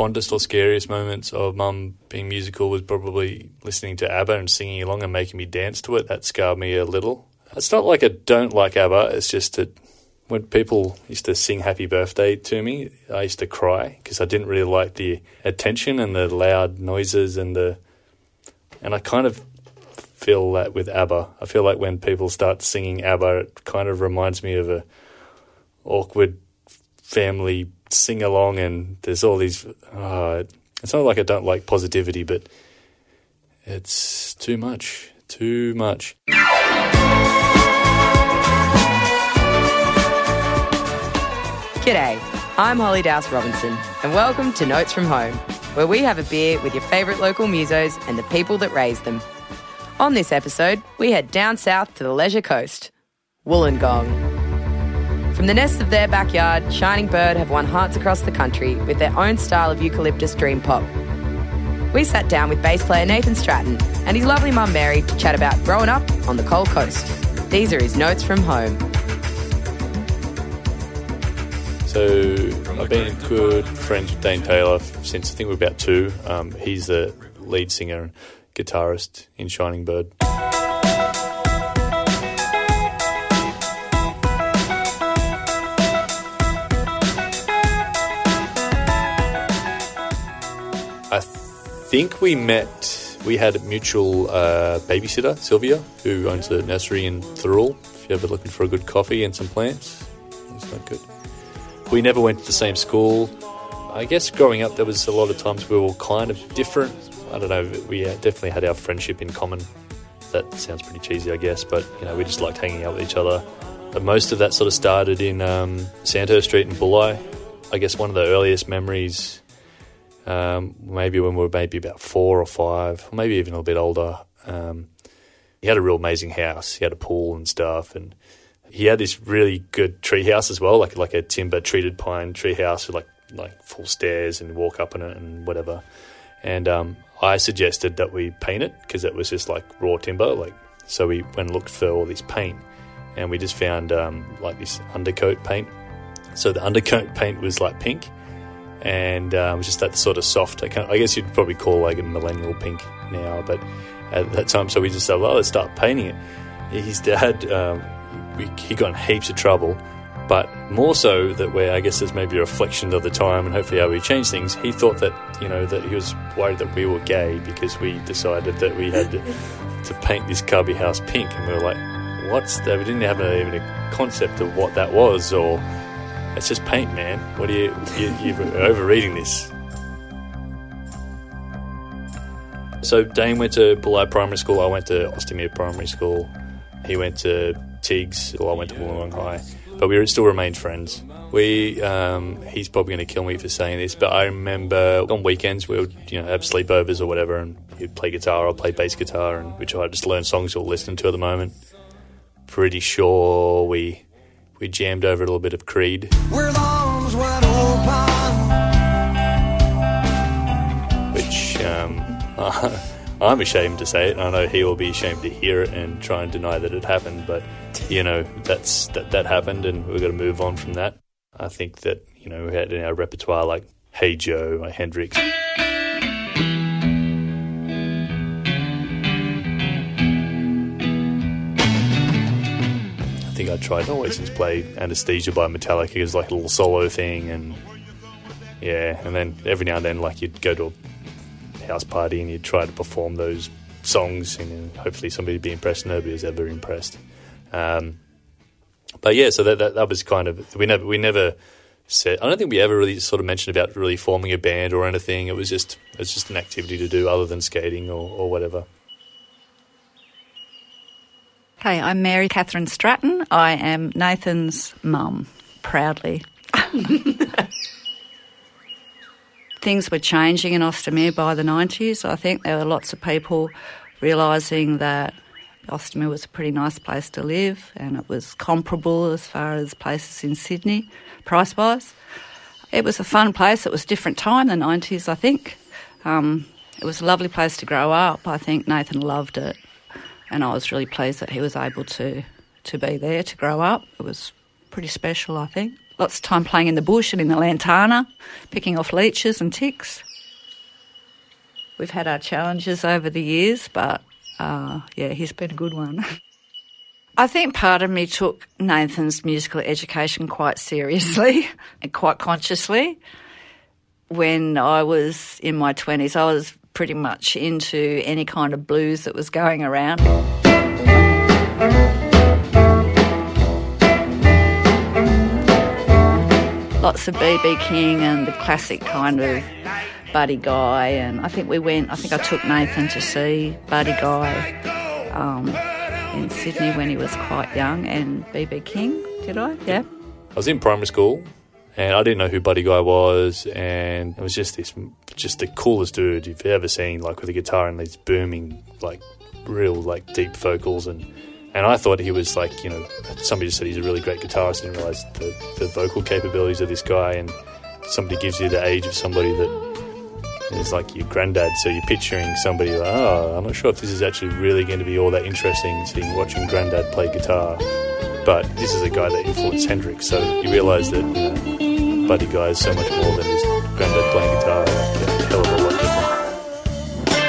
fondest or scariest moments of mum being musical was probably listening to ABBA and singing along and making me dance to it. That scarred me a little. It's not like I don't like ABBA, it's just that when people used to sing happy birthday to me, I used to cry because I didn't really like the attention and the loud noises and the. And I kind of feel that with ABBA. I feel like when people start singing ABBA, it kind of reminds me of a awkward family sing along, and there's all these. Uh, it's not like I don't like positivity, but it's too much. Too much. G'day, I'm Holly Dowse Robinson, and welcome to Notes from Home, where we have a beer with your favourite local musos and the people that raise them. On this episode, we head down south to the Leisure Coast, Wollongong. From the nests of their backyard, Shining Bird have won hearts across the country with their own style of eucalyptus dream pop. We sat down with bass player Nathan Stratton and his lovely mum Mary to chat about growing up on the Coal Coast. These are his notes from home. So I've been good friends with Dane Taylor since I think we we're about two. Um, he's the lead singer and guitarist in Shining Bird. Think we met. We had a mutual uh, babysitter, Sylvia, who owns a nursery in Thirroul. If you're ever looking for a good coffee and some plants, it's not good. We never went to the same school. I guess growing up, there was a lot of times we were kind of different. I don't know. We definitely had our friendship in common. That sounds pretty cheesy, I guess, but you know, we just liked hanging out with each other. But most of that sort of started in um, Street in Bulli. I guess one of the earliest memories, um, maybe when we were maybe about four or five, or maybe even a little bit older. Um, he had a real amazing house. He had a pool and stuff, and he had this really good tree house as well, like like a timber treated pine tree house with like like full stairs and walk up in it and whatever. And um, I suggested that we paint it because it was just like raw timber. Like so, we went and looked for all this paint, and we just found um, like this undercoat paint. So the undercoat paint was like pink, and um, it was just that sort of soft. I, I, guess you'd probably call like a millennial pink now, but at that time, so we just said, well, let's start painting it. His dad, um, we, he got in heaps of trouble but more so that where I guess there's maybe a reflection of the time and hopefully how we change things. He thought that you know that he was worried that we were gay because we decided that we had to, to paint this cubby house pink, and we were like, "What's that?" We didn't have a, even a concept of what that was, or it's just paint, man. What are you, you you're overreading this? So Dane went to Bulli Primary School. I went to Austinmer Primary School. He went to TIGS. Well, I went to Wollongong High but we still remained friends. We, um, he's probably going to kill me for saying this, but I remember on weekends we would, you know, have sleepovers or whatever, and he'd play guitar, I'd play bass guitar, and we try to just learn songs we're listening to at the moment. Pretty sure we we jammed over a little bit of Creed. Which um, I'm ashamed to say it. I know he will be ashamed to hear it and try and deny that it happened, but you know that's that that happened, and we've got to move on from that. I think that you know we had in our repertoire like Hey Joe, Hendrix. Think I tried always just play Anesthesia by Metallica as like a little solo thing, and yeah, and then every now and then like you'd go to a house party and you'd try to perform those songs and hopefully somebody would be impressed. Nobody was ever impressed. Um, but yeah, so that, that, that was kind of we never we never said. I don't think we ever really sort of mentioned about really forming a band or anything. It was just it was just an activity to do other than skating or, or whatever. Hey, I'm Mary Catherine Stratton. I am Nathan's mum, proudly. things were changing in Austinmer by the 90s. I think there were lots of people realising that Austinmer was a pretty nice place to live and it was comparable as far as places in Sydney, price wise. It was a fun place. It was a different time, the 90s, I think. Um, it was a lovely place to grow up. I think Nathan loved it and I was really pleased that he was able to, to be there to grow up. It was pretty special, I think. lots of time playing in the bush and in the lantana, picking off leeches and ticks. We've had our challenges over the years, but uh, yeah, he's been a good one. I think part of me took Nathan's musical education quite seriously and quite consciously. When I was in my 20s, I was pretty much into any kind of blues that was going around. Lots of BB King and the classic kind of Buddy Guy, and I think we went. I think I took Nathan to see Buddy Guy um, in Sydney when he was quite young, and BB King. Did I? Yeah. I was in primary school, and I didn't know who Buddy Guy was, and it was just this, just the coolest dude you've ever seen, like with a guitar and these booming, like real, like deep vocals, and and I thought he was like, you know, somebody just said he's a really great guitarist, and realised the the vocal capabilities of this guy, and somebody gives you the age of somebody that is like your granddad, so you're picturing somebody like, oh, I'm not sure if this is actually really going to be all that interesting, seeing watching granddad play guitar. But this is a guy that influenced Hendrix, so you realise that you know, Buddy Guy is so much more than his granddad playing guitar. Like, a hell of a lot different.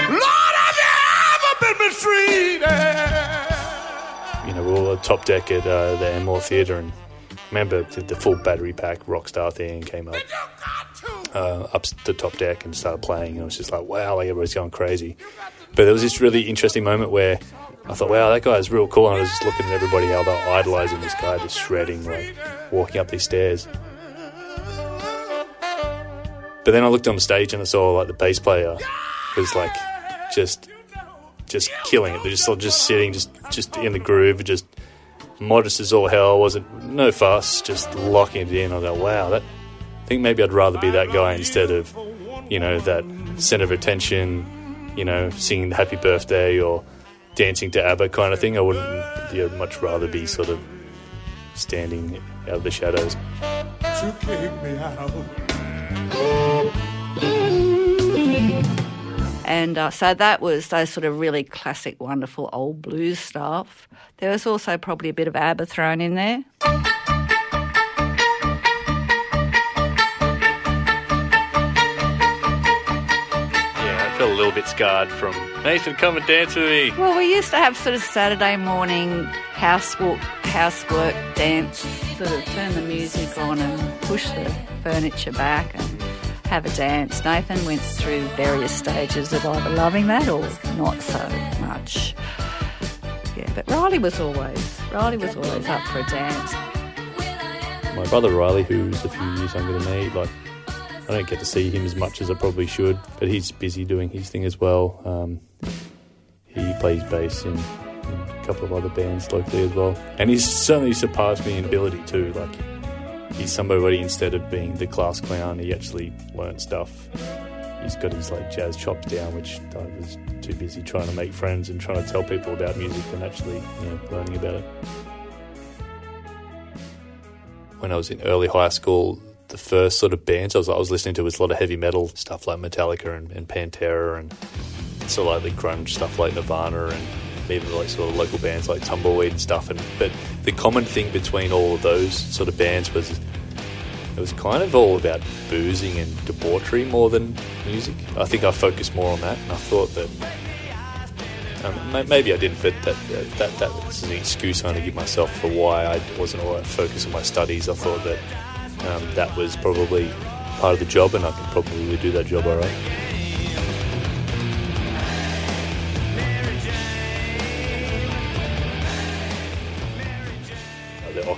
Lord, have you ever been mistreated? You know, we were top deck at uh, the Enmore Theatre, and remember the, the full battery pack Rockstar thing came up. Uh, up the top deck and started playing. And it was just like, wow, like everybody's going crazy. But there was this really interesting moment where I thought, wow, that guy's real cool. And I was just looking at everybody how they're idolizing this guy, just shredding, like walking up these stairs. But then I looked on the stage and I saw like the bass player was like just just killing it. They're just just sitting, just just in the groove, just modest as all hell. Wasn't no fuss, just locking it in. I thought, wow, that. I think maybe I'd rather be that guy instead of, you know, that center of attention, you know, singing the Happy Birthday or dancing to ABBA kind of thing. I wouldn't. Know, much rather be sort of standing out of the shadows. And uh, so that was those sort of really classic, wonderful old blues stuff. There was also probably a bit of ABBA thrown in there. Yeah, I feel a little bit scarred from Nathan, come and dance with me. Well, we used to have sort of Saturday morning housework, housework dance, sort of turn the music on and push the furniture back and have a dance. Nathan went through various stages of either loving that or not so much. Yeah, but Riley was always Riley was always up for a dance. My brother Riley, who's a few years younger than me, like I don't get to see him as much as I probably should, but he's busy doing his thing as well. Um, he plays bass in, in a couple of other bands locally as well, and he's certainly surpassed me in ability too. Like he's somebody instead of being the class clown, he actually learnt stuff. He's got his like jazz chops down, which I was too busy trying to make friends and trying to tell people about music than actually you know, learning about it. When I was in early high school, the first sort of bands I was, I was listening to was a lot of heavy metal stuff like Metallica and, and Pantera and of like the grunge stuff like Nirvana and even like sort of local bands like Tumbleweed and stuff. And but the common thing between all of those sort of bands was it was kind of all about boozing and debauchery more than music. I think I focused more on that, and I thought that. Um, maybe I didn't, but that, that that was an excuse I to give myself for why I wasn't all focused on my studies. I thought that um, that was probably part of the job, and I could probably do that job all right.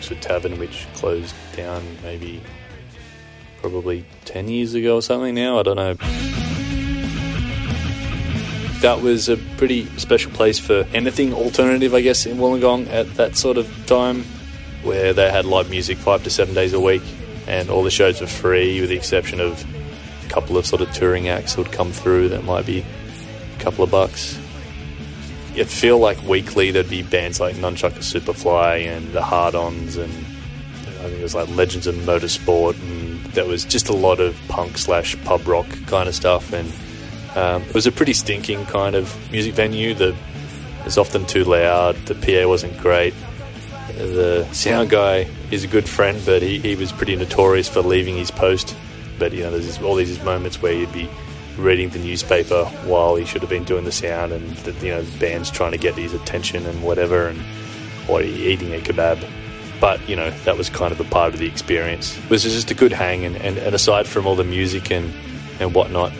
Oxford Tavern, which closed down maybe probably 10 years ago or something now, I don't know. That was a pretty special place for anything alternative, I guess, in Wollongong at that sort of time, where they had live music five to seven days a week, and all the shows were free, with the exception of a couple of sort of touring acts that would come through that might be a couple of bucks it feel like weekly there'd be bands like Nunchukka Superfly and the Hard Ons and I think it was like Legends of Motorsport and there was just a lot of punk slash pub rock kind of stuff and um, it was a pretty stinking kind of music venue. That was often too loud. The PA wasn't great. The sound guy is a good friend, but he, he was pretty notorious for leaving his post. But you know, there's all these moments where you'd be reading the newspaper while he should have been doing the sound, and the, you know, the band's trying to get his attention and whatever, and or eating a kebab. But you know, that was kind of a part of the experience. It was just a good hang, and, and, and aside from all the music and and whatnot,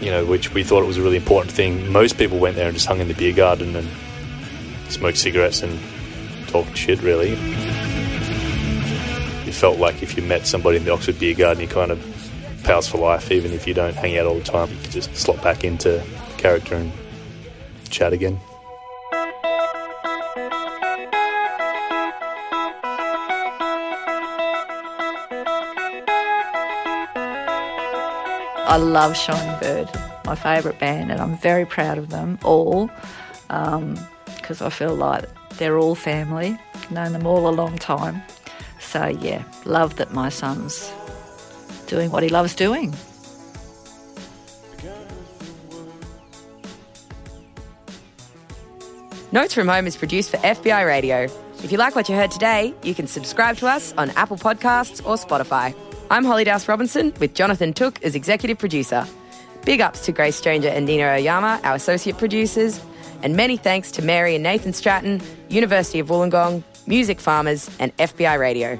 you know, which we thought it was a really important thing. Most people went there and just hung in the beer garden and smoked cigarettes and talked shit, really. It felt like if you met somebody in the Oxford Beer Garden, you kind of pals for life, even if you don't hang out all the time. You can just slot back into character and chat again. I love Shining Bird, my favourite band, and I'm very proud of them all because um, I feel like they're all family, known them all a long time. So, yeah, love that my son's doing what he loves doing. Notes from Home is produced for FBI Radio. If you like what you heard today, you can subscribe to us on Apple Podcasts or Spotify. I'm Holly Douse Robinson with Jonathan Took as executive producer. Big ups to Grace Stranger and Nina Oyama, our associate producers, and many thanks to Mary and Nathan Stratton, University of Wollongong, Music Farmers, and FBI Radio.